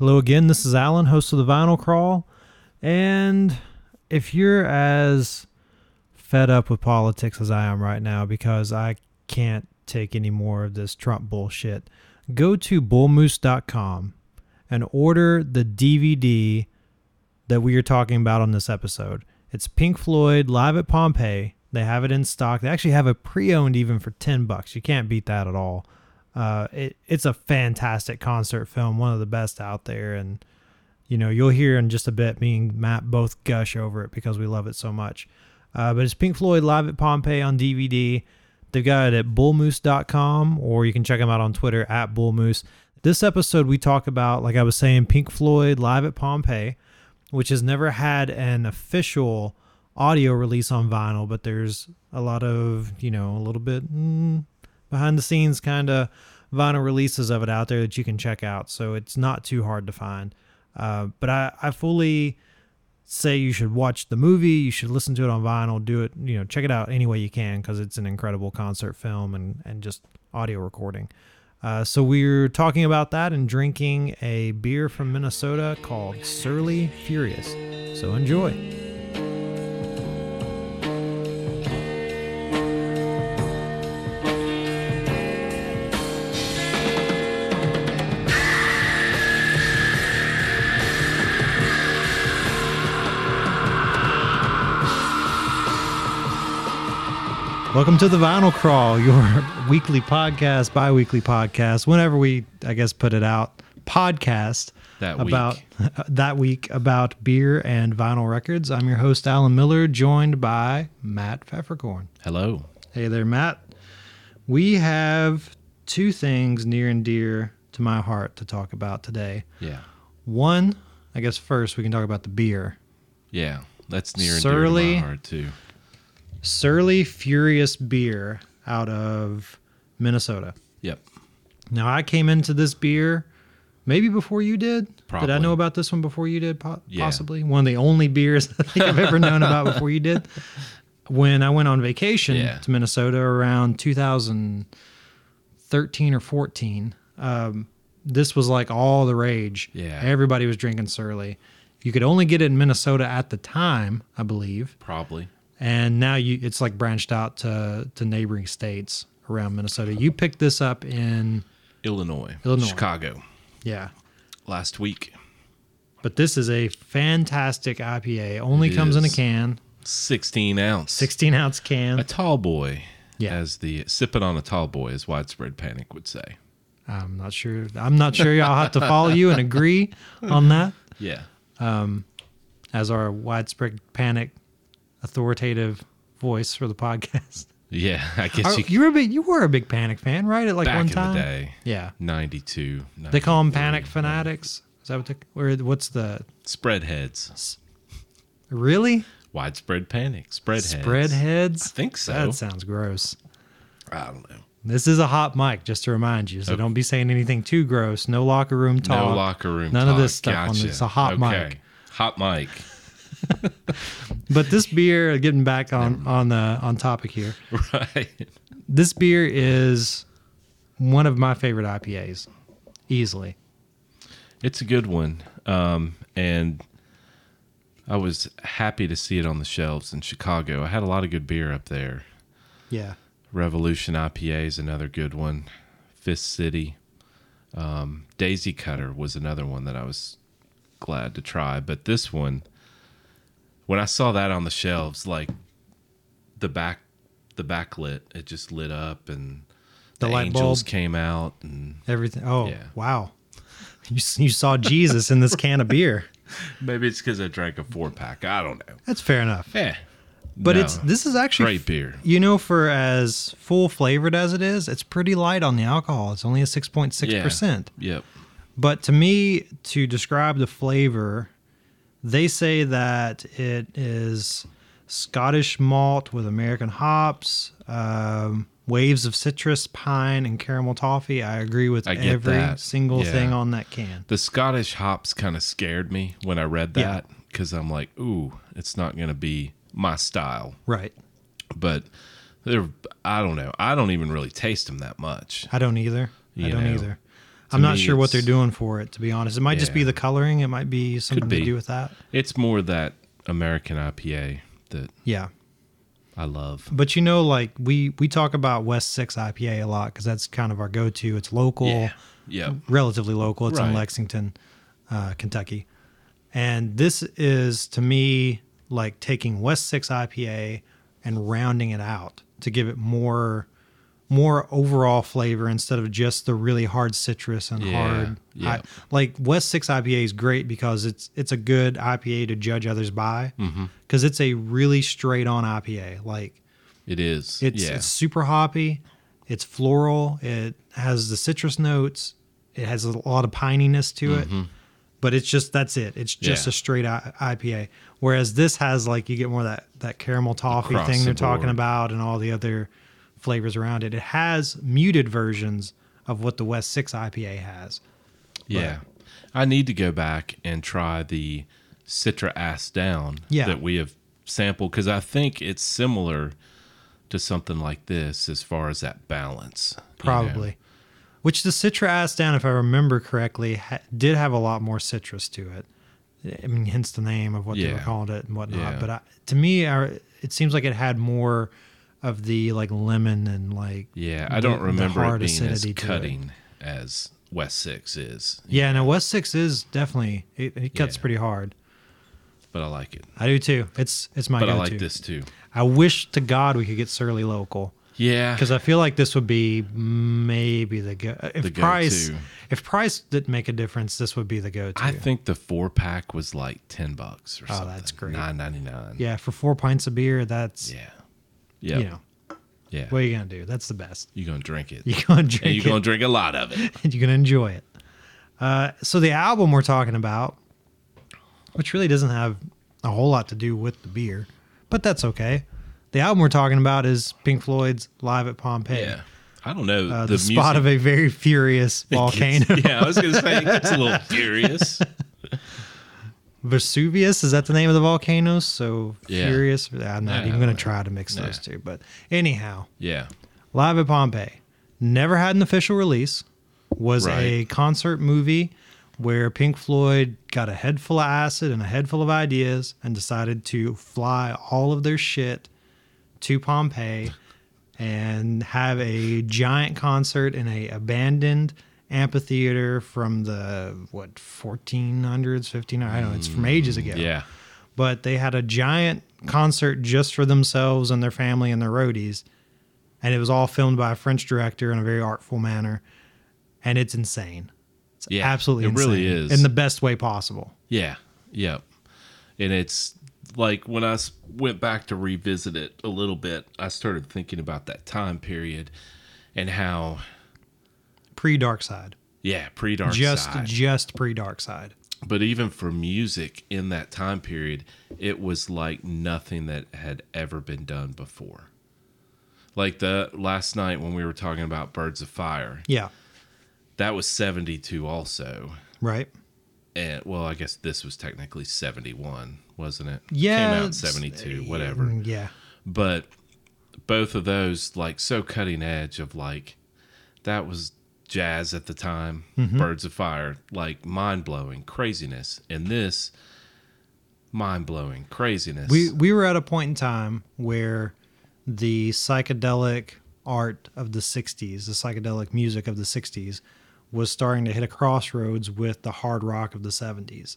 Hello again. This is Alan, host of the Vinyl Crawl. And if you're as fed up with politics as I am right now because I can't take any more of this Trump bullshit, go to bullmoose.com and order the DVD that we are talking about on this episode. It's Pink Floyd live at Pompeii. They have it in stock. They actually have it pre-owned even for 10 bucks. You can't beat that at all. Uh, it, it's a fantastic concert film, one of the best out there. And, you know, you'll hear in just a bit me and Matt both gush over it because we love it so much. Uh, but it's Pink Floyd live at Pompeii on DVD. They've got it at bullmoose.com or you can check them out on Twitter at bullmoose. This episode, we talk about, like I was saying, Pink Floyd live at Pompeii, which has never had an official audio release on vinyl, but there's a lot of, you know, a little bit mm, behind the scenes kind of vinyl releases of it out there that you can check out. So it's not too hard to find. Uh, but I, I fully say you should watch the movie, you should listen to it on vinyl, do it, you know, check it out any way you can because it's an incredible concert film and, and just audio recording. Uh, so we're talking about that and drinking a beer from Minnesota called Surly Furious. So enjoy. Welcome to the Vinyl Crawl, your weekly podcast, bi weekly podcast, whenever we, I guess, put it out, podcast That week. about that week about beer and vinyl records. I'm your host, Alan Miller, joined by Matt Pfeffercorn. Hello. Hey there, Matt. We have two things near and dear to my heart to talk about today. Yeah. One, I guess first we can talk about the beer. Yeah. That's near and dear to my heart too. Surly Furious beer out of Minnesota. Yep. Now I came into this beer maybe before you did. Did I know about this one before you did? Po- Yeah. Possibly one of the only beers I think I've ever known about before you did. When I went on vacation Yeah. to Minnesota around 2013 or 14, um, this was like all the rage. Yeah. everybody was drinking Surly. You could only get it in Minnesota at the time, I believe Probably. And now you it's like branched out to to neighboring states around Minnesota. You picked this up in Illinois. Illinois. Chicago. yeah, Last week. but this is a fantastic IPA. Only It comes in a can, 16 ounce. 16 ounce can. A tall boy. Yeah. As the sipping on a tall boy, as widespread panic would say. I'm not sure. I'm not sure. I'll have to follow you and agree on that. Yeah. Um, As our widespread panic authoritative voice for the podcast. Yeah. I guess Are- you, you were a big, you were a big panic fan, right? At like back one in time. the day. Yeah. 92. They call them panic fanatics. Is that what they? Or what's the? Spread heads. Really? Widespread panic. Spread heads. Spread heads? I think so. That sounds gross. I don't know. This is a hot mic, just to remind you. So Okay. don't be saying anything too gross. No locker room talk. No locker room. None of this stuff on Gotcha. this. It's a hot okay. mic. Hot mic. But this beer, getting back on on the on topic here, Right. this beer is one of my favorite IPAs, easily. It's a good one. Um, and I was happy to see it on the shelves in Chicago. I had a lot of good beer up there. Yeah. Revolution IPA is another good one. Fist City. Um, Daisy Cutter was another one that I was glad to try. But this one, when I saw that on the shelves, like the back, the backlit, it just lit up and The the, light angels bulb. came out and Everything. Oh, Yeah. wow. You, you saw Jesus in this can of beer. maybe it's because I drank a four pack. I don't know. That's fair enough. Yeah. But No. it's this is actually Great beer. You know, for as full flavored as it is, it's pretty light on the alcohol. It's only a six point six percent. Yep. But to me, to describe the flavor, they say that it is Scottish malt with American hops, um, waves of citrus, pine, and caramel toffee. I agree with I every that. single Yeah. thing on that can. The Scottish hops kind of scared me when I read that because I'm like, ooh, it's not going to be my style. Right. But they're, I don't know. I don't even really taste them that much. I don't either. I don't know. either. I'm not sure what they're doing for it, to be honest. It might just be the coloring. It might be something to do with that. It's more that American IPA that Yeah. I love. But you know, like we we talk about West Six IPA a lot because that's kind of our go-to. It's local, Yeah. Yeah. relatively local. It's in Lexington, uh, Kentucky, and this is to me like taking West Six IPA and rounding it out to give it more more overall flavor instead of just the really hard citrus and Yeah, hard yeah. I- like West Six IPA is great because it's it's a good IPA to judge others by Mm-hmm. because it's a really straight on IPA like It is. it's yeah. it's super hoppy. It's floral. It has the citrus notes. It has a lot of pininess to it. But it's just that's it. It's just Mm-hmm. Yeah. a straight IPA. Whereas this has like you get more of that that caramel toffee Across thing the they're talking about and all the other flavors around it. It has muted versions of what the West Six IPA has. Yeah. I need to go back and try the Citra Ass Down Yeah. that we have sampled because I think it's similar to something like this as far as that balance. you know? Probably. Which the Citra Ass Down, if I remember correctly, ha- did have a lot more citrus to it. I mean, hence the name of what they were calling it and whatnot. Yeah. But I, to me, I, it seems like it had more of the like lemon and like Yeah. I don't the remember it hard being as acidity it. cutting as West Six is. Yeah, no, West Six is definitely it, it cuts Yeah. pretty hard. But I like it. I do too. It's it's my But go-to. I like this too. I wish to God we could get Surly local Yeah. because I feel like this would be maybe the go. Uh, if The price go-to. if price didn't make a difference, this would be the go-to. I think the four pack was like ten bucks or oh, something. Oh, something. that's great. Nine ninety nine. Yeah, for four pints of beer, that's Yeah. Yeah. you know yeah. what are you gonna do? That's the best. You're gonna drink it. You're gonna drink and you're it. gonna drink a lot of it. and you're gonna enjoy it. Uh, so the album we're talking about, which really doesn't have a whole lot to do with the beer, but that's okay. The album we're talking about is Pink Floyd's "Live at Pompeii." Yeah. I don't know. Uh, the, the spot of a very furious volcano. yeah, I was gonna say it gets a little furious. Vesuvius is that the name of the volcano? So Yeah. furious. I'm not Yeah, even going to try to mix those two. But anyhow, Yeah. Live at Pompeii never had an official release. Was a concert movie where Pink Floyd got a head full of acid and a head full of ideas and decided to fly all of their shit to Pompeii and have a giant concert in a abandoned amphitheater from the what 1400s 15 I don't know it's from ages mm, ago Yeah. but they had a giant concert just for themselves and their family and their roadies and it was all filmed by a french director in a very artful manner and it's insane it's Yeah, absolutely it insane really is. in the best way possible Yeah. Yep. And it's like when i went back to revisit it a little bit, I started thinking about that time period and how, pre-dark side yeah, pre dark just side. just pre-dark side but even for music in that time period, it was like nothing that had ever been done before. Like the last night when we were talking about Birds of Fire, yeah that was 72 also. right And well, I guess this was technically 71, wasn't it? yeah Came out 72, whatever. mm, yeah But both of those, like, so cutting edge of like, that was jazz at the time, Mm-hmm. Birds of Fire, like mind blowing craziness. And this, mind blowing craziness. we we were at a point in time where the psychedelic art of the 60s the psychedelic music of the 60s was starting to hit a crossroads with the hard rock of the 70s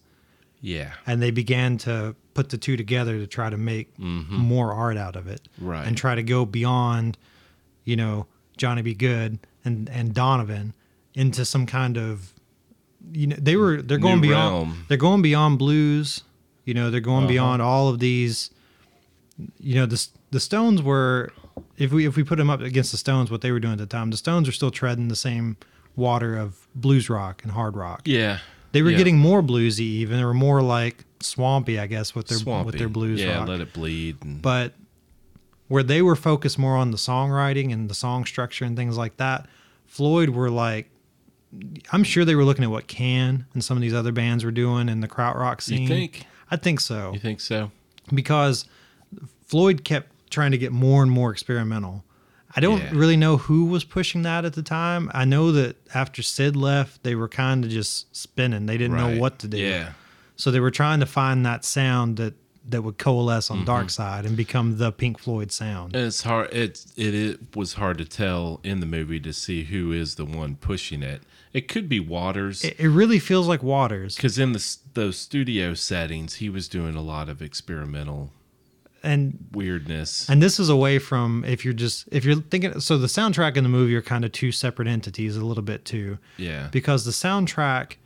yeah. and they began to put the two together to try to make more art out of it Mm-hmm. Right. and try to go beyond you know Johnny B. Goode and and donovan into some kind of you know they were they're going New beyond realm. they're going beyond blues you know they're going Uh-huh. beyond all of these you know the the stones were if we if we put them up against the stones what they were doing at the time the stones are still treading the same water of blues rock and hard rock Yeah. they were Yeah. getting more bluesy even. They were more like swampy, I guess, with their Swampy. with their blues Yeah, rock. let it bleed. And, but where they were focused more on the songwriting and the song structure and things like that, Floyd were like I'm sure they were looking at what Can and some of these other bands were doing in the krautrock scene. you think? I think so. You think so? Because Floyd kept trying to get more and more experimental. I don't Yeah. really know who was pushing that at the time. I know that after Syd left, they were kind of just spinning. They didn't know what to do. Yeah. So they were trying to find that sound that that would coalesce Mm-hmm. on Dark Side and become the Pink Floyd sound. And it's hard. It, it it was hard to tell in the movie to see who is the one pushing it. It could be Waters It, it really feels like Waters. because in the those studio settings, he was doing a lot of experimental And weirdness. and this is away from if you're just if you're thinking so the soundtrack and the movie are kind of two separate entities a little bit too. yeah. because the soundtrack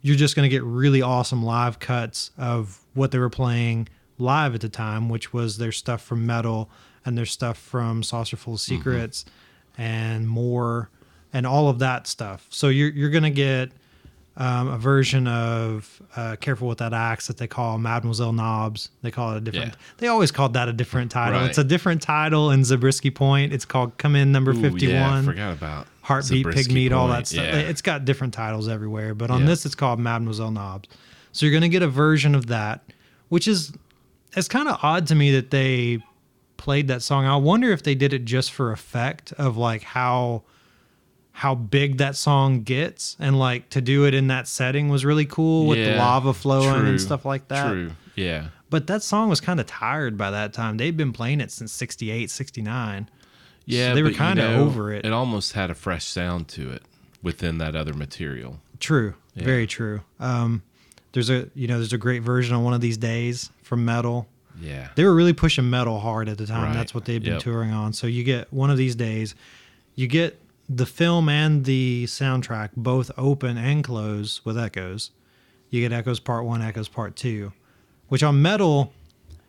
you're just going to get really awesome live cuts of what they were playing live at the time which was their stuff from metal and their stuff from saucerful of secrets and more and all of that stuff so you're, you're going to get um, a version of uh, careful with that axe that they call Mademoiselle Nobs they call it a different Yeah. they always called that a different title Right. it's a different title in zabriskie point it's called come in number Ooh, 51 yeah, I forgot about heartbeat, Zabriskie pig meat, all that stuff. Yeah. It's got different titles everywhere, but on Yeah. this it's called Mademoiselle Nobs. So you're going to get a version of that, which is it's kind of odd to me that they played that song. I wonder if they did it just for effect of like how how big that song gets and like to do it in that setting was really cool with the lava flowing true, and stuff like that. True. Yeah. But that song was kind of tired by that time. They'd been playing it since 68, 69. Yeah. they were kinda know, over it. It almost had a fresh sound to it within that other material. True. Yeah. Very true. Um, there's a you know there's a great version on one of these days from Meddle. Yeah. They were really pushing Meddle hard at the time. Right. That's what they've been Yep. touring on. So you get one of these days, you get the film and the soundtrack both open and close with echoes. You get Echoes Part One, Echoes Part Two, which on Meddle,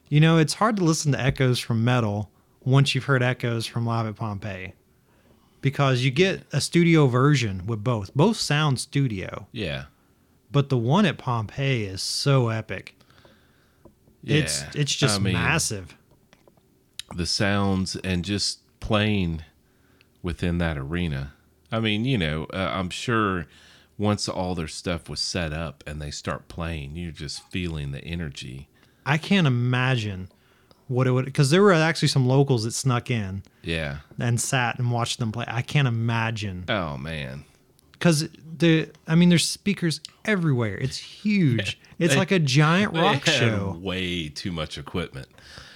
you know, it's hard to listen to echoes from Meddle once you've heard echoes from Live at Pompeii. Because you get a studio version with both. Both sound studio. Yeah. But the one at Pompeii is so epic. Yeah. It's it's just I mean, massive. the sounds and just playing within that arena. I mean, you know, uh, I'm sure once all their stuff was set up and they start playing, you're just feeling the energy. I can't imagine what it would because there were actually some locals that snuck in Yeah. and sat and watched them play. I can't imagine Oh man. because the I mean there's speakers everywhere. It's huge. It's They- like a giant rock show. Way too much equipment.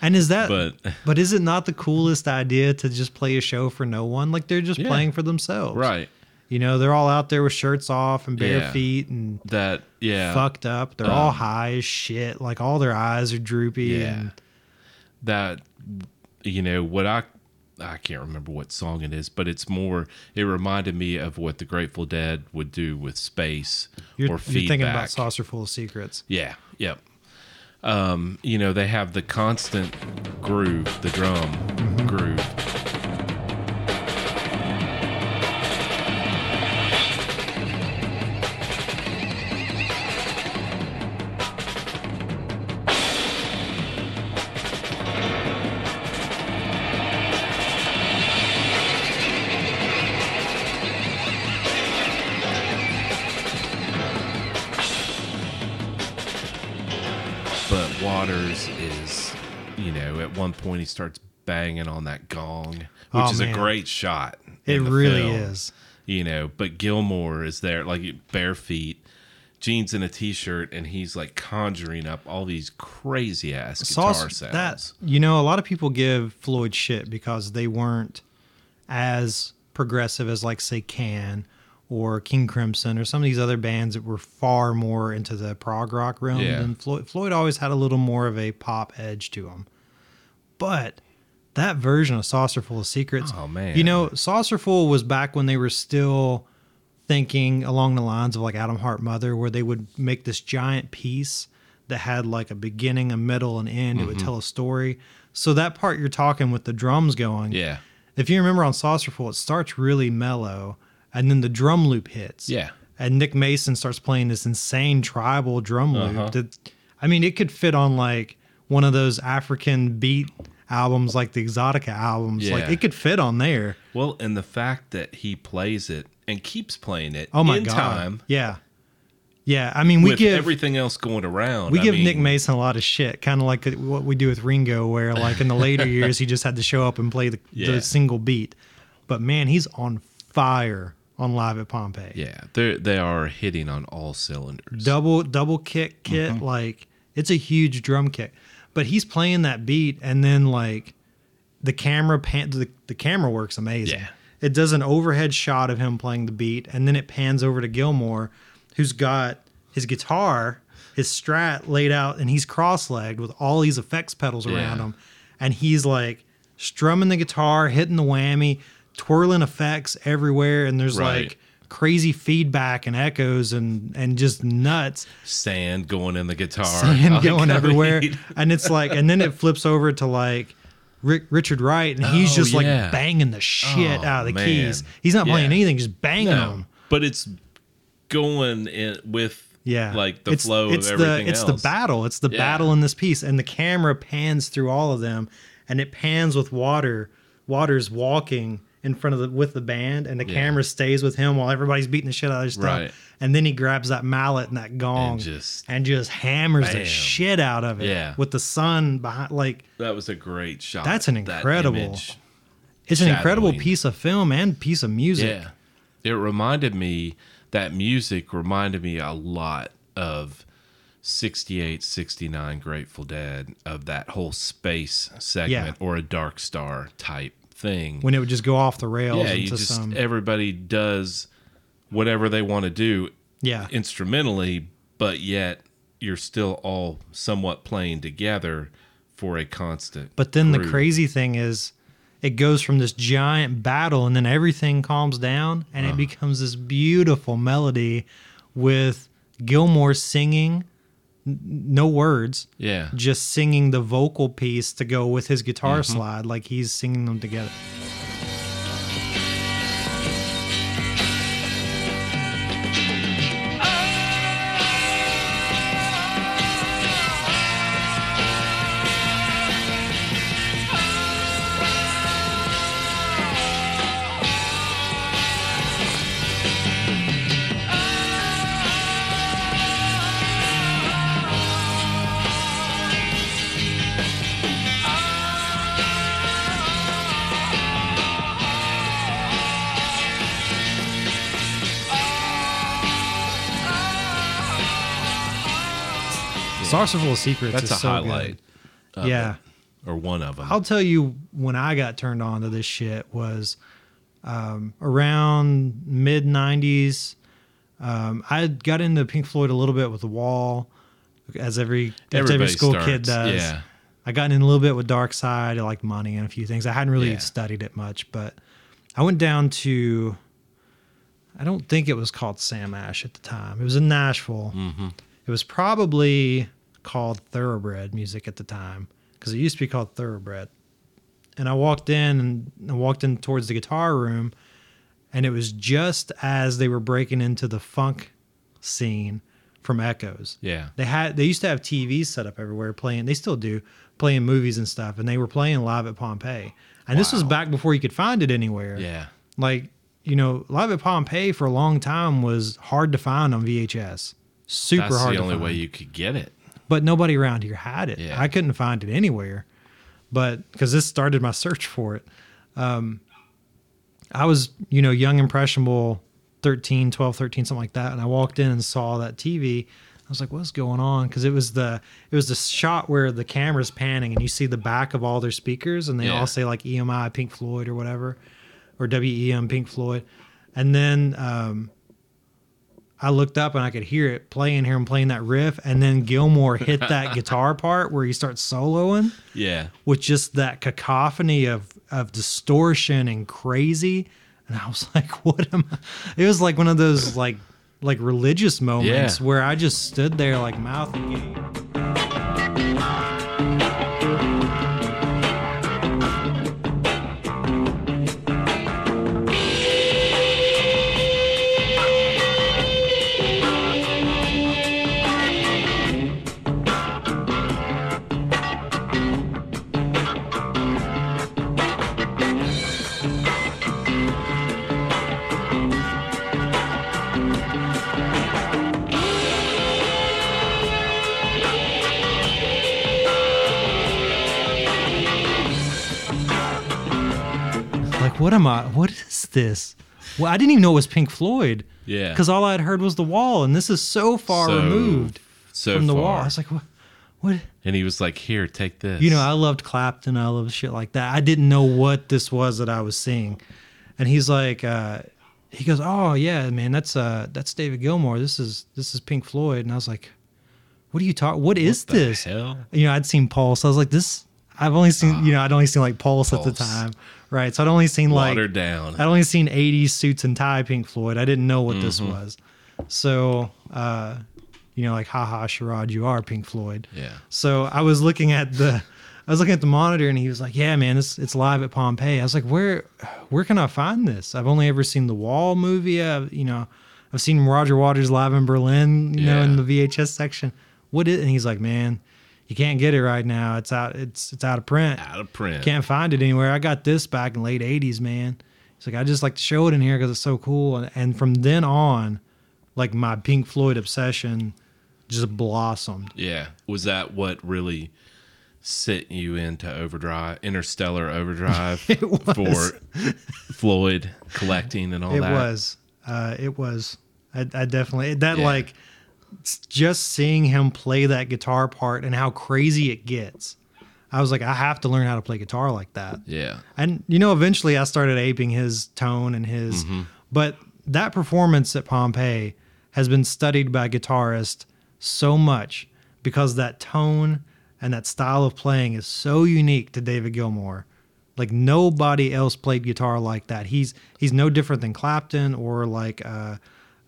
And is that But but is it not the coolest idea to just play a show for no one? Like they're just Yeah. playing for themselves. right. You know, they're all out there with shirts off and bare Yeah. feet and That yeah. fucked up. They're all Um, high as shit. Like all their eyes are droopy. Yeah. And that you know what I I can't remember what song it is, but it's more. It reminded me of what the Grateful Dead would do with space you're, or you're thinking about Saucerful of Secrets. Yeah. Yep. Um, you know, they have the constant groove, the drum groove. One point he starts banging on that gong, which Oh, is man. a great shot. It really film. is. you know. But Gilmour is there, like bare feet, jeans and a t-shirt, and he's like conjuring up all these crazy ass guitar Sauce, sounds. that you know, a lot of people give Floyd shit because they weren't as progressive as like say Can or King Crimson or some of these other bands that were far more into the prog rock realm Yeah. than Floyd. Floyd always had a little more of a pop edge to him. But that version of Saucerful of Secrets, Oh, man. you know, Saucerful was back when they were still thinking along the lines of like Atom Heart Mother, where they would make this giant piece that had like a beginning, a middle, and end. It Mm-hmm. would tell a story. So that part you're talking with the drums going, yeah, if you remember on Saucerful, it starts really mellow, and then the drum loop hits. yeah, And Nick Mason starts playing this insane tribal drum loop. Uh-huh. That, I mean, it could fit on like one of those African beat albums, like the Exotica albums. Like it could fit on there. Well, and the fact that he plays it and keeps playing it Oh my in god! time, Yeah, Yeah, I mean, we with give everything else going around. we I give Nick Mason a lot of shit, kind of like what we do with Ringo, where like in the later years he just had to show up and play the, Yeah. the single beat. But man, he's on fire on live at Pompeii. Yeah, they they are hitting on all cylinders. double double kick kit Mm-hmm. like it's a huge drum kick but he's playing that beat and then like the camera pan the, the camera works amazing Yeah. it does an overhead shot of him playing the beat and then it pans over to Gilmour who's got his guitar his strat laid out and he's cross-legged with all these effects pedals around Yeah. him and he's like strumming the guitar hitting the whammy twirling effects everywhere and there's Right. like crazy feedback and echoes and and just nuts Sand going in the guitar, sand going everywhere and it's like and then it flips over to like Rick, Richard Wright and he's Oh, just like oh, yeah. banging the shit Oh, out of the man. keys he's not playing Yeah. anything just banging no, them but it's going in with yeah like the it's, flow it's of the everything it's else. the battle it's the Yeah. battle in this piece and the camera pans through all of them and it pans with water water's walking in front of the with the band and the Yeah. camera stays with him while everybody's beating the shit out of their stuff Right. and then he grabs that mallet and that gong And just and just hammers the shit out of it Yeah. with the sun behind like that was a great shot. That's an that incredible image. it's an incredible piece of film and piece of music Yeah. It reminded me that music reminded me a lot of 68 69 Grateful Dead of that whole space segment or a Dark Star type thing. when it would just go off the rails yeah, into you just some everybody does whatever they want to do yeah instrumentally, but yet you're still all somewhat playing together for a constant. but then the crazy thing is it goes from this giant battle and then everything calms down and Uh-huh. it becomes this beautiful melody with Gilmour singing n- no words. Yeah, just singing the vocal piece to go with his guitar Mm-hmm. slide like he's singing them together Of Secrets that's is a so good. highlight. of yeah it, or one of them. I'll tell you when I got turned on to this shit was um, around mid '90s. Um, I got into Pink Floyd a little bit with The Wall, as every as every Everybody school kid starts, does. yeah. I got in a little bit with Dark Side. I liked Money and a few things. I hadn't really Yeah. studied it much, but I went down to. I don't think it was called Sam Ash at the time. It was in Nashville. Mm-hmm. It was probably called Thoroughbred Music at the time because it used to be called Thoroughbred. And I walked in and I walked in towards the guitar room, and it was just as they were breaking into the funk scene from Echoes. Yeah. They had they used to have TVs set up everywhere playing. They still do playing movies and stuff, and they were playing live at Pompeii. And this was back before you could find it anywhere. Yeah. Like you know, live at Pompeii for a long time was hard to find on VHS. Super That's hard. the only find. way you could get it. But nobody around here had it. Yeah. I couldn't find it anywhere. But because this started my search for it, um, I was, you know, young, impressionable, 13, 12, 13, something like that. And I walked in and saw that TV. I was like, what's going on? Because it was the it was the shot where the camera's panning and you see the back of all their speakers and they Yeah. all say like EMI Pink Floyd or whatever, or WEM Pink Floyd. And then um, I looked up and I could hear it playing, hear him playing that riff, and then Gilmour hit that guitar part where he starts soloing Yeah. with just that cacophony of of distortion and crazy. And I was like, what am I? It was like one of those like like religious moments Yeah. where I just stood there like mouth agape. Am I? What is this? Well, I didn't even know it was Pink Floyd Yeah. because all I had heard was the wall, and this is so far So- removed so from the far. wall. I was like, what? What? and he was like, "Here, take this." You know, I loved Clapton. I loved shit like that. I didn't know what this was that I was seeing. And he's like, uh, he goes, "Oh yeah, man, that's uh, that's David Gilmour. This is this is Pink Floyd." And I was like, "What are you talking? What is What the this?" hell? You know, I'd seen Paul, so I was like, "This." I've only seen, you know, I'd only seen like Pulse, at the time, right? So I'd only seen like Watered down. I'd only seen 80s suits and tie Pink Floyd. I didn't know what this Mm-hmm. was. So, uh, you know, like, haha, charade, you are Pink Floyd. Yeah. So I was looking at the, I was looking at the monitor and he was like, yeah, man, it's, it's live at Pompeii. I was like, where, where can I find this? I've only ever seen the Wall movie. I've, you know, I've seen Roger Waters live in Berlin, you know, in the VHS section. What is, and he's like, man, you can't get it right now. It's out, it's, it's out of print. Out of print. Can't find it anywhere. I got this back in late '80s, man. It's like I just like to show it in here because it's so cool. And, and from then on, like my Pink Floyd obsession just blossomed. Yeah. Was that what really sent you into overdrive, interstellar overdrive for Floyd collecting and all that? it that? was. Uh, it was. I, I definitely that Yeah. like just seeing him play that guitar part and how crazy it gets. I was like, I have to learn how to play guitar like that. Yeah. And you know, eventually I started aping his tone and his but that performance at Pompeii has been studied by guitarists so much because that tone and that style of playing is so unique to David Gilmour. Like nobody else played guitar like that. He's he's no different than Clapton or like uh,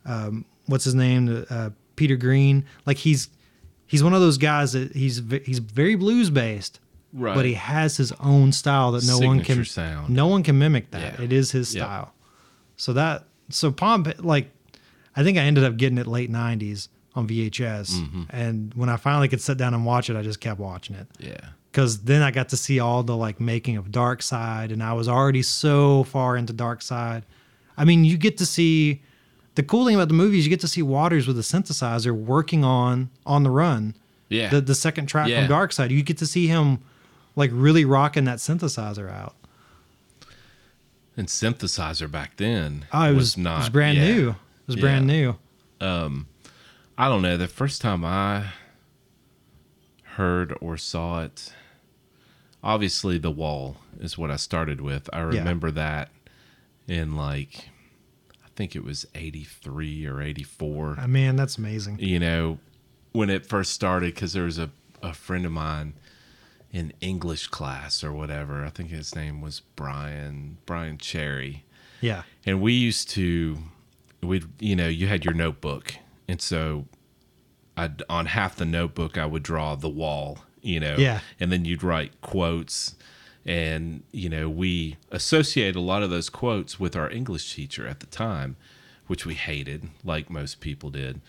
um, what's his name, uh, Peter Green. Like he's he's one of those guys that he's he's very blues based, Right. but he has his own style that no one can sound. no one can mimic that. Yeah. It is his Yep. style. So that so Pompeii like I think I ended up getting it late '90s on VHS, Mm-hmm. and when I finally could sit down and watch it, I just kept watching it Yeah. because then I got to see all the like making of Dark Side, and I was already so far into Dark Side. I mean, you get to see the cool thing about the movie is you get to see Waters with a synthesizer working on on the run. Yeah. The the second track Yeah. from Dark Side, you get to see him like really rocking that synthesizer out. and synthesizer back then Oh, it was, not it was brand yeah. new. It was brand Yeah. new. Um, I don't know. The first time I heard or saw it, obviously the wall is what I started with. I remember that in like, think it was 83 or 84. Uh, man, that's amazing. You know, when it first started, because there was a, a friend of mine in English class or whatever. I think his name was Brian, Brian Cherry Yeah. and we used to we'd you know you had your notebook and so I'd, on half the notebook i would draw the wall you know Yeah. and then you'd write quotes and you know we associate a lot of those quotes with our english teacher at the time which we hated like most people did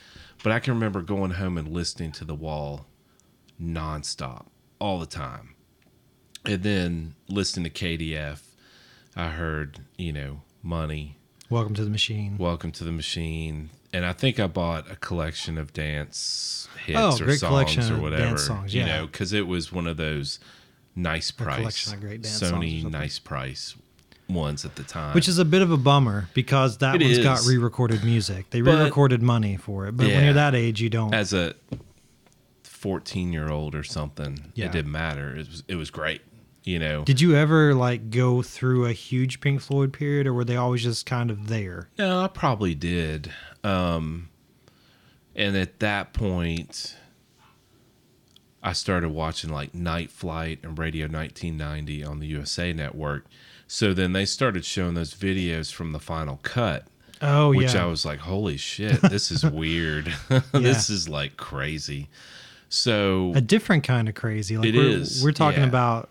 but i can remember going home and listening to the wall nonstop all the time and then listening to kdf i heard you know money Welcome to the machine. Welcome to the Machine, and I think I bought a collection of dance hits Oh, or songs or whatever. dance songs, You know, because it was one of those nice price collection of great dance Sony nice price ones at the time. Which is a bit of a bummer because that It one's got re-recorded music. They But- re-recorded money for it, but when you're that age, you don't. as a fourteen year old or something, Yeah. it didn't matter. It was it was great. You know. Did you ever like go through a huge Pink Floyd period, or were they always just kind of there? No, I probably did. Um, and at that point, I started watching like Night Flight and Radio 1990 on the USA Network. So then they started showing those videos from the final cut, Oh yeah. which yeah, I was like, holy shit, this is weird. this is like crazy. So a different kind of crazy. Like It we're, is, We're talking yeah. about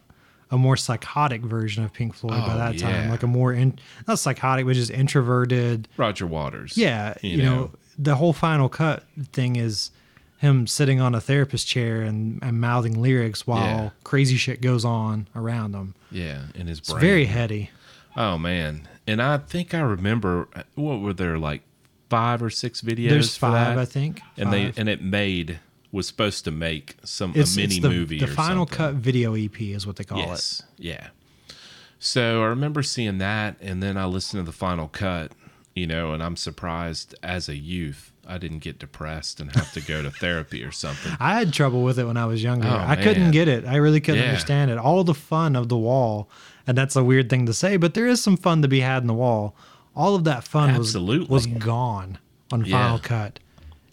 a more psychotic version of Pink Floyd by Oh, that time, yeah. like a more in, not psychotic, but just introverted. Roger Waters. Yeah, you, You know, know. the whole final cut thing is him sitting on a therapist chair and, and mouthing lyrics while Yeah. crazy shit goes on around him. Yeah, in his brain. It's very heady. Oh man, and I think I remember what were there like five or six videos? There's five? I think. and they and it made was supposed to make some it's, a mini it's the, movie. The final something. cut video EP is what they call it. Yes, yeah. So I remember seeing that, and then I listened to the final cut, you know, and I'm surprised as a youth I didn't get depressed and have to go to therapy or something. I had trouble with it when I was younger. Oh, I couldn't get it. I really couldn't Yeah. understand it. All the fun of the wall, and that's a weird thing to say, but there is some fun to be had in the wall. All of that fun Absolutely. was was gone on Yeah. Final Cut.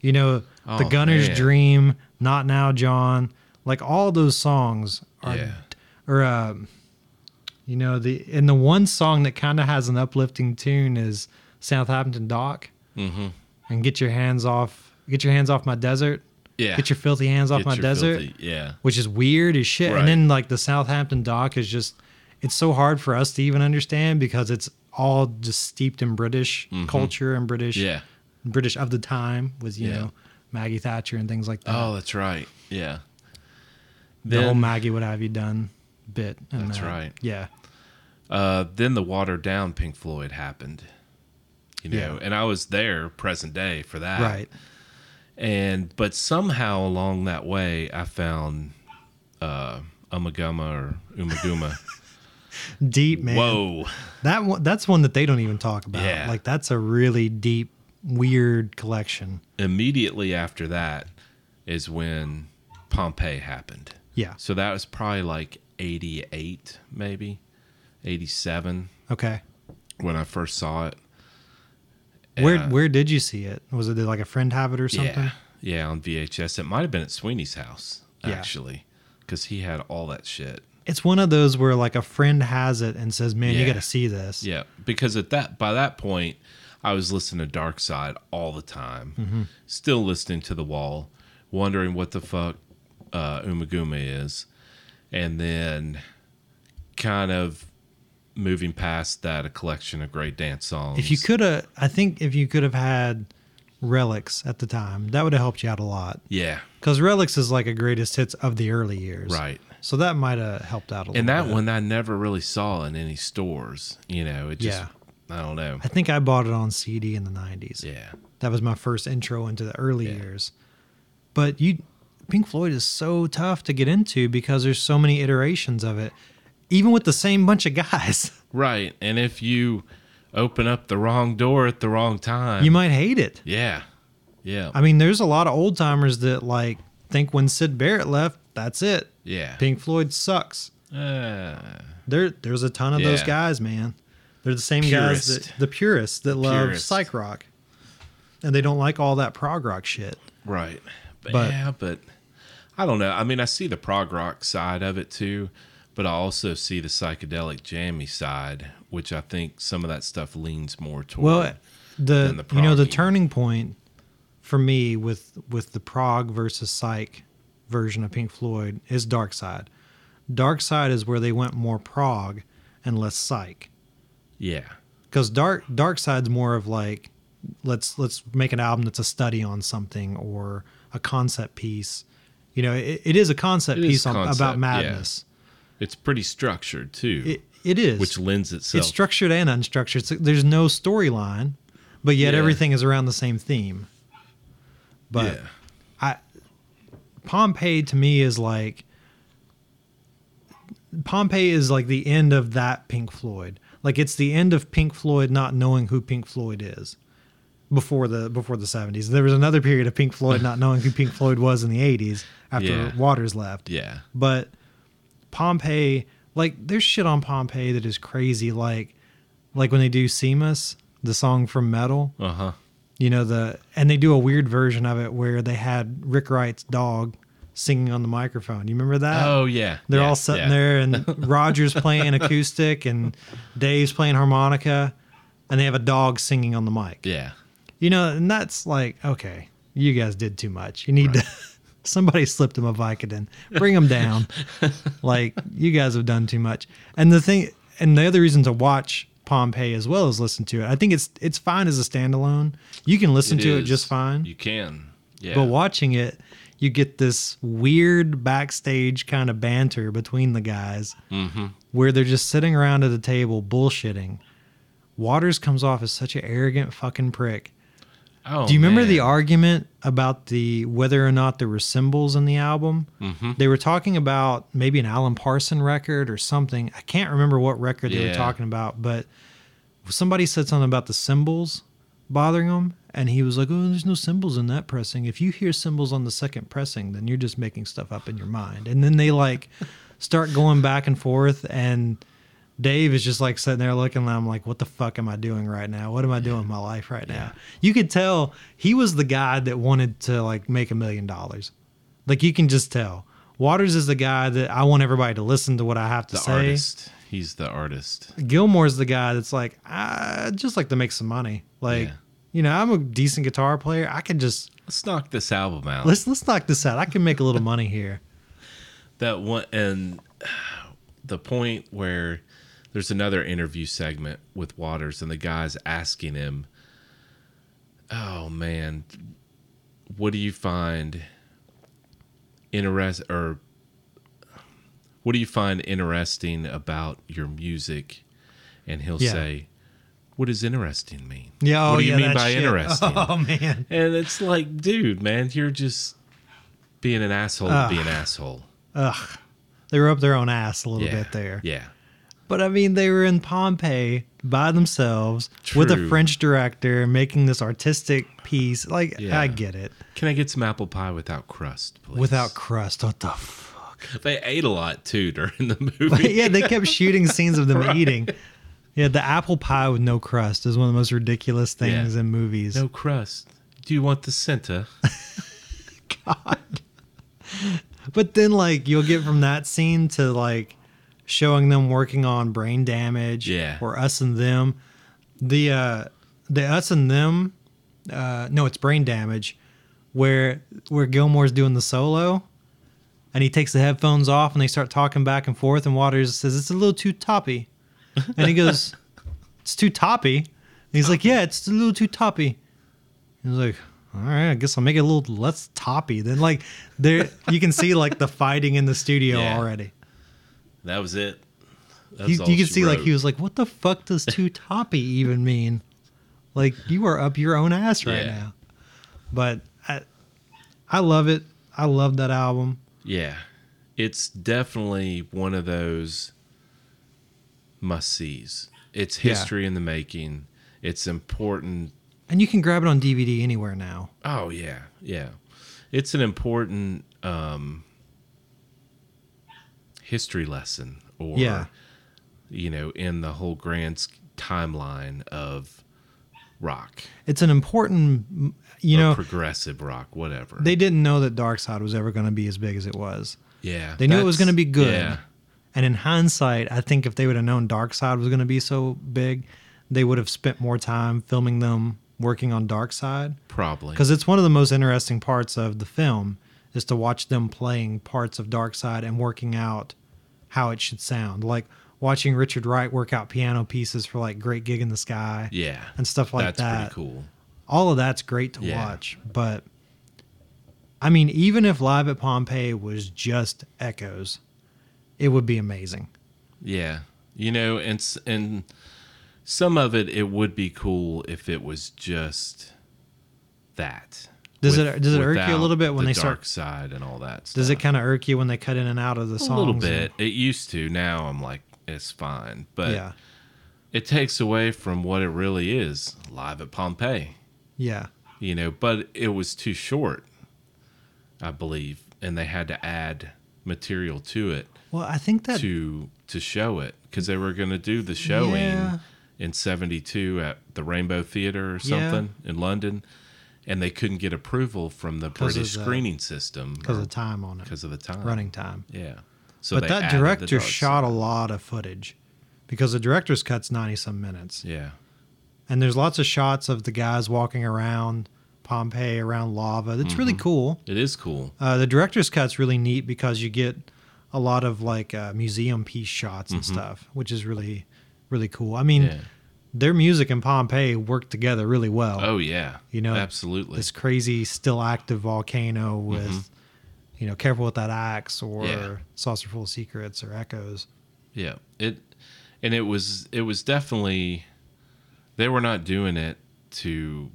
You know, the Oh, Gunner's man. Dream, Not Now, John, like all those songs are, Yeah. or um, you know, the and the one song that kind of has an uplifting tune is Southampton Dock, Mm-hmm. And get your hands off, get your hands off my desert. Yeah. Get your filthy hands off Get my desert, filthy- yeah. which is weird as shit. Right. And then like the Southampton dock is just it's so hard for us to even understand because it's all just steeped in British culture and British Mm-hmm. Yeah. British of the time was, you Yeah. know, Maggie Thatcher and things like that. Oh, that's right. Yeah. the whole Maggie what have you done bit. That's that. right. Yeah. uh, then the watered down Pink Floyd happened. You know, Yeah. and I was there present day for that. Right. And but somehow along that way I found uh Ummagumma or Ummagumma. Deep man. Whoa. That one that's one that they don't even talk about. Yeah. Like that's a really deep, weird collection. Immediately after that is when Pompeii happened. Yeah. So that was probably like 88 maybe. 87 Okay. when I first saw it. Where where did you see it? Was it like a friend have it or something? Yeah, yeah, on VHS. It might have been at Sweeney's house actually, because he had all that shit. It's one of those where like a friend has it and says, "Man, you got to see this." Yeah, because at that by that point, I was listening to Dark Side all the time, Mm-hmm. still listening to The Wall, wondering what the fuck uh, Ummagumma is, and then kind of moving past that, a collection of great dance songs. If you could have, I think if you could have had Relics at the time, that would have helped you out a lot. yeah, Because Relics is like a greatest hits of the early years, right. So that might have helped out a little. And that bit. one I never really saw in any stores. You know, it just Yeah. I don't know. I think I bought it on CD in the '90s. Yeah. That was my first intro into the early Yeah. years. But you, Pink Floyd is so tough to get into because there's so many iterations of it, even with the same bunch of guys. Right. And if you open up the wrong door at the wrong time, You might hate it. Yeah. Yeah. I mean, there's a lot of old timers that like think when Syd Barrett left, that's it. yeah. Pink Floyd sucks. Uh, There, there's a ton of those guys, man. They're the same guys that the purists that love Purist. psych rock, and they don't like all that prog rock shit. right. But, But- yeah, but I don't know. I mean, I see the prog rock side of it too, but I also see the psychedelic jammy side, which I think some of that stuff leans more toward. Well, the, the you know the turning point for me with with the prog versus psych version of Pink Floyd is Dark Side. Dark Side is where they went more prog and less psych. yeah. because dark dark side's more of like let's let's make an album that's a study on something or a concept piece you know it, it is a concept It piece on, concept, about madness It's pretty structured too, it, it is which lends itself. it's structured and unstructured so there's no storyline but yet Yeah. everything is around the same theme but yeah. I Pompeii to me is like Pompeii is like the end of that Pink Floyd. Like it's the end of Pink Floyd not knowing who Pink Floyd is before the before the 70s. There was another period of Pink Floyd not knowing who Pink Floyd was in the 80s after Yeah. Waters left. Yeah. But Pompeii, like there's shit on Pompeii that is crazy like like when they do Seamus, the song from Meddle, Uh huh. you know the and they do a weird version of it where they had Rick Wright's dog singing on the microphone. You remember that? Oh yeah. They're Yeah, all sitting yeah. there and Roger's playing acoustic and Dave's playing harmonica and they have a dog singing on the mic. Yeah. You know, and that's like, okay, you guys did too much. You need to somebody slipped him a Vicodin. Bring him down. like you guys have done too much. And the thing and the other reason to watch Pompeii as well as listen to it. I think it's it's fine as a standalone. You can listen to it just fine. You can. Yeah. But watching it, you get this weird backstage kind of banter between the guys mm-hmm. where they're just sitting around at a table bullshitting. Waters comes off as such an arrogant fucking prick. Oh, Do you remember the argument about the whether or not there were cymbals in the album? Mm-hmm. They were talking about maybe an Alan Parson record or something. I can't remember what record they were talking about, but somebody said something about the cymbals bothering him, and he was like, "Oh, there's no cymbals in that pressing. If you hear cymbals on the second pressing, then you're just making stuff up in your mind." And then they like start going back and forth, and Dave is just like sitting there looking at him like, what the fuck am I doing right now? What am I doing with my life right now? Yeah. You could tell he was the guy that wanted to like make a million dollars. Like you can just tell. Waters is the guy that I want everybody to listen to what I have to The say. artist. He's the artist. Gilmour's the guy that's like, I just like to make some money. Like, Yeah. you know, I'm a decent guitar player. I can just Let's knock this album out. let's let's knock this out. I can make a little money here. that one and the point where there's another interview segment with Waters and the guy's asking him, "Oh man, what do you find interest or what do you find interesting about your music?" And he'll Yeah. say, "What does interesting mean?" Yeah. Oh, what oh, do you yeah, mean by shit. interesting? Oh man. And it's like, dude, man, you're just being an asshole Ugh. to be an asshole. Ugh. They were up their own ass a little Yeah. bit there. Yeah. But I mean, they were in Pompeii by themselves with a French director making this artistic piece. Like, Yeah. I get it. Can I get some apple pie without crust, please? Without crust. What the fuck? They ate a lot too during the movie. yeah, they kept shooting scenes of them eating. Yeah, the apple pie with no crust is one of the most ridiculous things Yeah. in movies. no crust. Do you want the center? God. But then, like, you'll get from that scene to like showing them working on brain damage, Yeah. or us and them. The uh, the us and them, uh, no, it's brain damage, where where Gilmour's doing the solo, and he takes the headphones off, and they start talking back and forth, and Waters says it's a little too toppy, and he goes, "It's too toppy." And he's like, "Yeah, it's a little too toppy." He's like, all right, I guess I'll make it a little less toppy. Then like there you can see like the fighting in the studio Yeah. already. That was it. That You, was you can she see like he was like, what the fuck does too toppy even mean? Like you are up your own ass right Yeah. now. But I I love it. I love that album. Yeah. It's definitely one of those must sees. It's Yeah. history in the making. It's important. And you can grab it on DVD anywhere now. Oh yeah, yeah. It's an important um history lesson or Yeah. you know, in the whole grand timeline of rock. It's an important you or know, progressive rock, whatever. they didn't know that Dark Side was ever going to be as big as it was. yeah. They knew it was going to be good. Yeah. And in hindsight, I think if they would have known Dark Side was going to be so big, they would have spent more time filming them working on Dark Side Probably. because it's one of the most interesting parts of the film is to watch them playing parts of Dark Side and working out how it should sound. Like watching Richard Wright work out piano pieces for like Great Gig in the Sky yeah. and stuff like that's that pretty cool. all of that's great to Yeah. watch but i mean even if live at pompeii was just echoes it would be amazing Yeah, you know, and and some of it it would be cool if it was just that. Does it- does it irk you a little bit when the they start- dark side and all that? Stuff. does it kind of irk you when they cut in and out of the a songs A little and- bit? It used to. Now I'm like, it's fine, but yeah it takes away from what it really is live at Pompeii. yeah You know, but it was too short, I believe, and they had to add material to it well i think that to to show it because they were going to do the showing Yeah. in 72 at the Rainbow Theater or Yeah. something in London and they couldn't get approval from the British the- screening system. Because of time on it. Because of the time. Running time. Yeah. So but that director shot a lot of footage because the director's cut's 90 some minutes. Yeah. And there's lots of shots of the guys walking around pompeii around lava. It's really Mm-hmm. cool. It is cool. Uh, the director's cut's really neat because you get a lot of like uh, museum piece shots and stuff, which is really, really cool. I mean, Mm-hmm. yeah their music and Pompeii work together really well. oh yeah You know, absolutely This crazy still active volcano with, you know, careful with that axe or Mm-hmm. Yeah. Saucerful of Secrets or echoes. yeah it and it was it was definitely they were not doing it to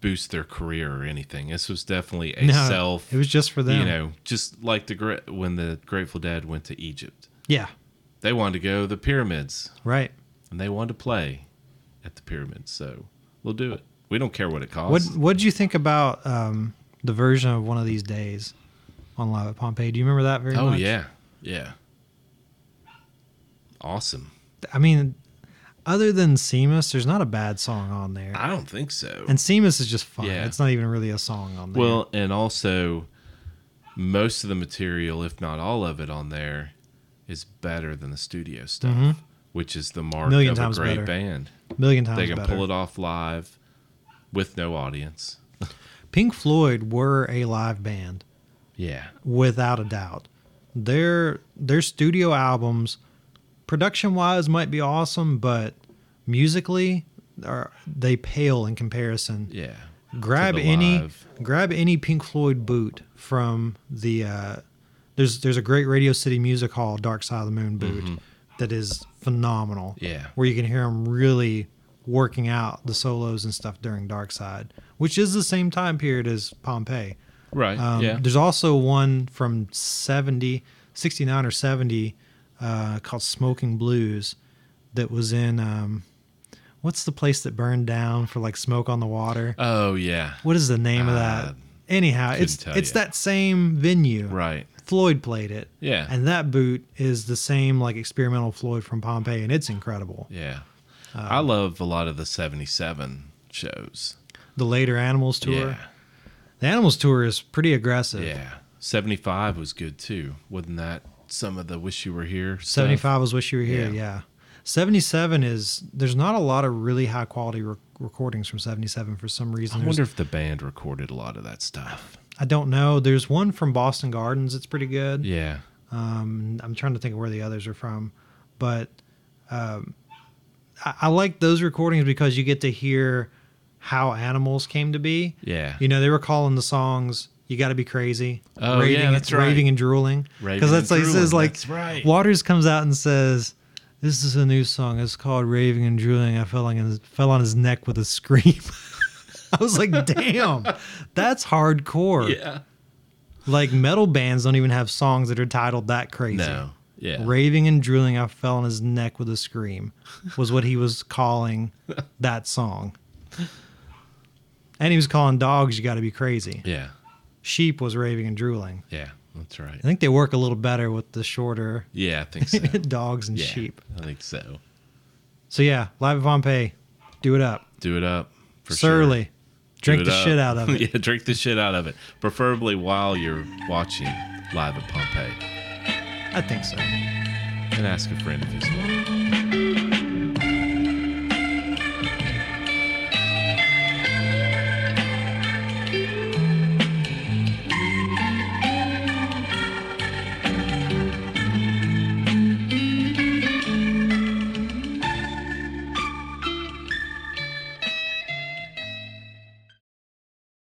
boost their career or anything. This was definitely a No, self. It was just for them. you know, just like the when the Grateful Dead went to Egypt, Yeah. they wanted to go to the pyramids Right. And they wanted to play at the pyramids. So we'll do it. We don't care what it costs. What What did you think about um, the version of one of these days on Live at Pompeii? Do you remember that very oh much? yeah, yeah. Awesome. I mean, other than Seamus, there's not a bad song on there. I don't think so. And Seamus is just fun. Yeah. It's not even really a song on there. Well, and also most of the material, if not all of it on there, is better than the studio stuff, Mhm. Which is the mark Million of a times great better. band. million times They can better. pull it off live with no audience. Pink Floyd were a live band Yeah. without a doubt. Their their studio albums, production wise, might be awesome, but musically, are they pale in comparison. Yeah. grab any live. grab any Pink Floyd boot from the uh, there's there's a great Radio City Music Hall Dark Side of the Moon boot Mm-hmm. That is phenomenal. Yeah. where you can hear him really working out the solos and stuff during Dark Side, which is the same time period as Pompeii. Right. Um, yeah. There's also one from 70, 69 or 70 uh, called Smoking Blues that was in, um, what's the place that burned down for like Smoke on the Water? Oh yeah. What is the name of Uh, that? Anyhow, it's it's you. that same venue. Right. Floyd played it. Yeah. And that boot is the same like experimental Floyd from Pompeii, and it's incredible. yeah. Um, I love a lot of the 77 shows. The later Animals tour. Yeah. The Animals tour is pretty aggressive. Yeah. 75 was good too. Wasn't that some of the Wish You Were Here? stuff? 75 was Wish You Were Here, Yeah. yeah. 77 is, there's not a lot of really high quality rec- recordings from 77 for some reason. I wonder if the band recorded a lot of that stuff. I don't know. There's one from Boston Gardens that's pretty good. Yeah. Um, I'm trying to think of where the others are from. But um, I, I like those recordings because you get to hear how animals came to be. Yeah. You know, they were calling the songs "You Got to Be Crazy," Oh, yeah, raving, that's right. raving and drooling, Raving because that's like it says like right. Waters comes out and says, "This is a new song. It's called Raving and Drooling." I fell on his, fell on his neck with a scream. I was like, "Damn, that's hardcore." Yeah. Like metal bands don't even have songs that are titled that crazy. No. Yeah. Raving and drooling, I fell on his neck with a scream, was what he was calling that song. And he was calling dogs, you got to be crazy. Yeah. Sheep was raving and drooling. Yeah. That's right. I think they work a little better with the shorter Yeah, I think so. dogs and yeah, sheep. I think so. So yeah, live at Pompeii, do it up. Do it up. For Surly, Sure. Drink the up. shit out of it. yeah, drink the shit out of it. Preferably while you're watching live at Pompeii. I think so. And ask a friend if he's one.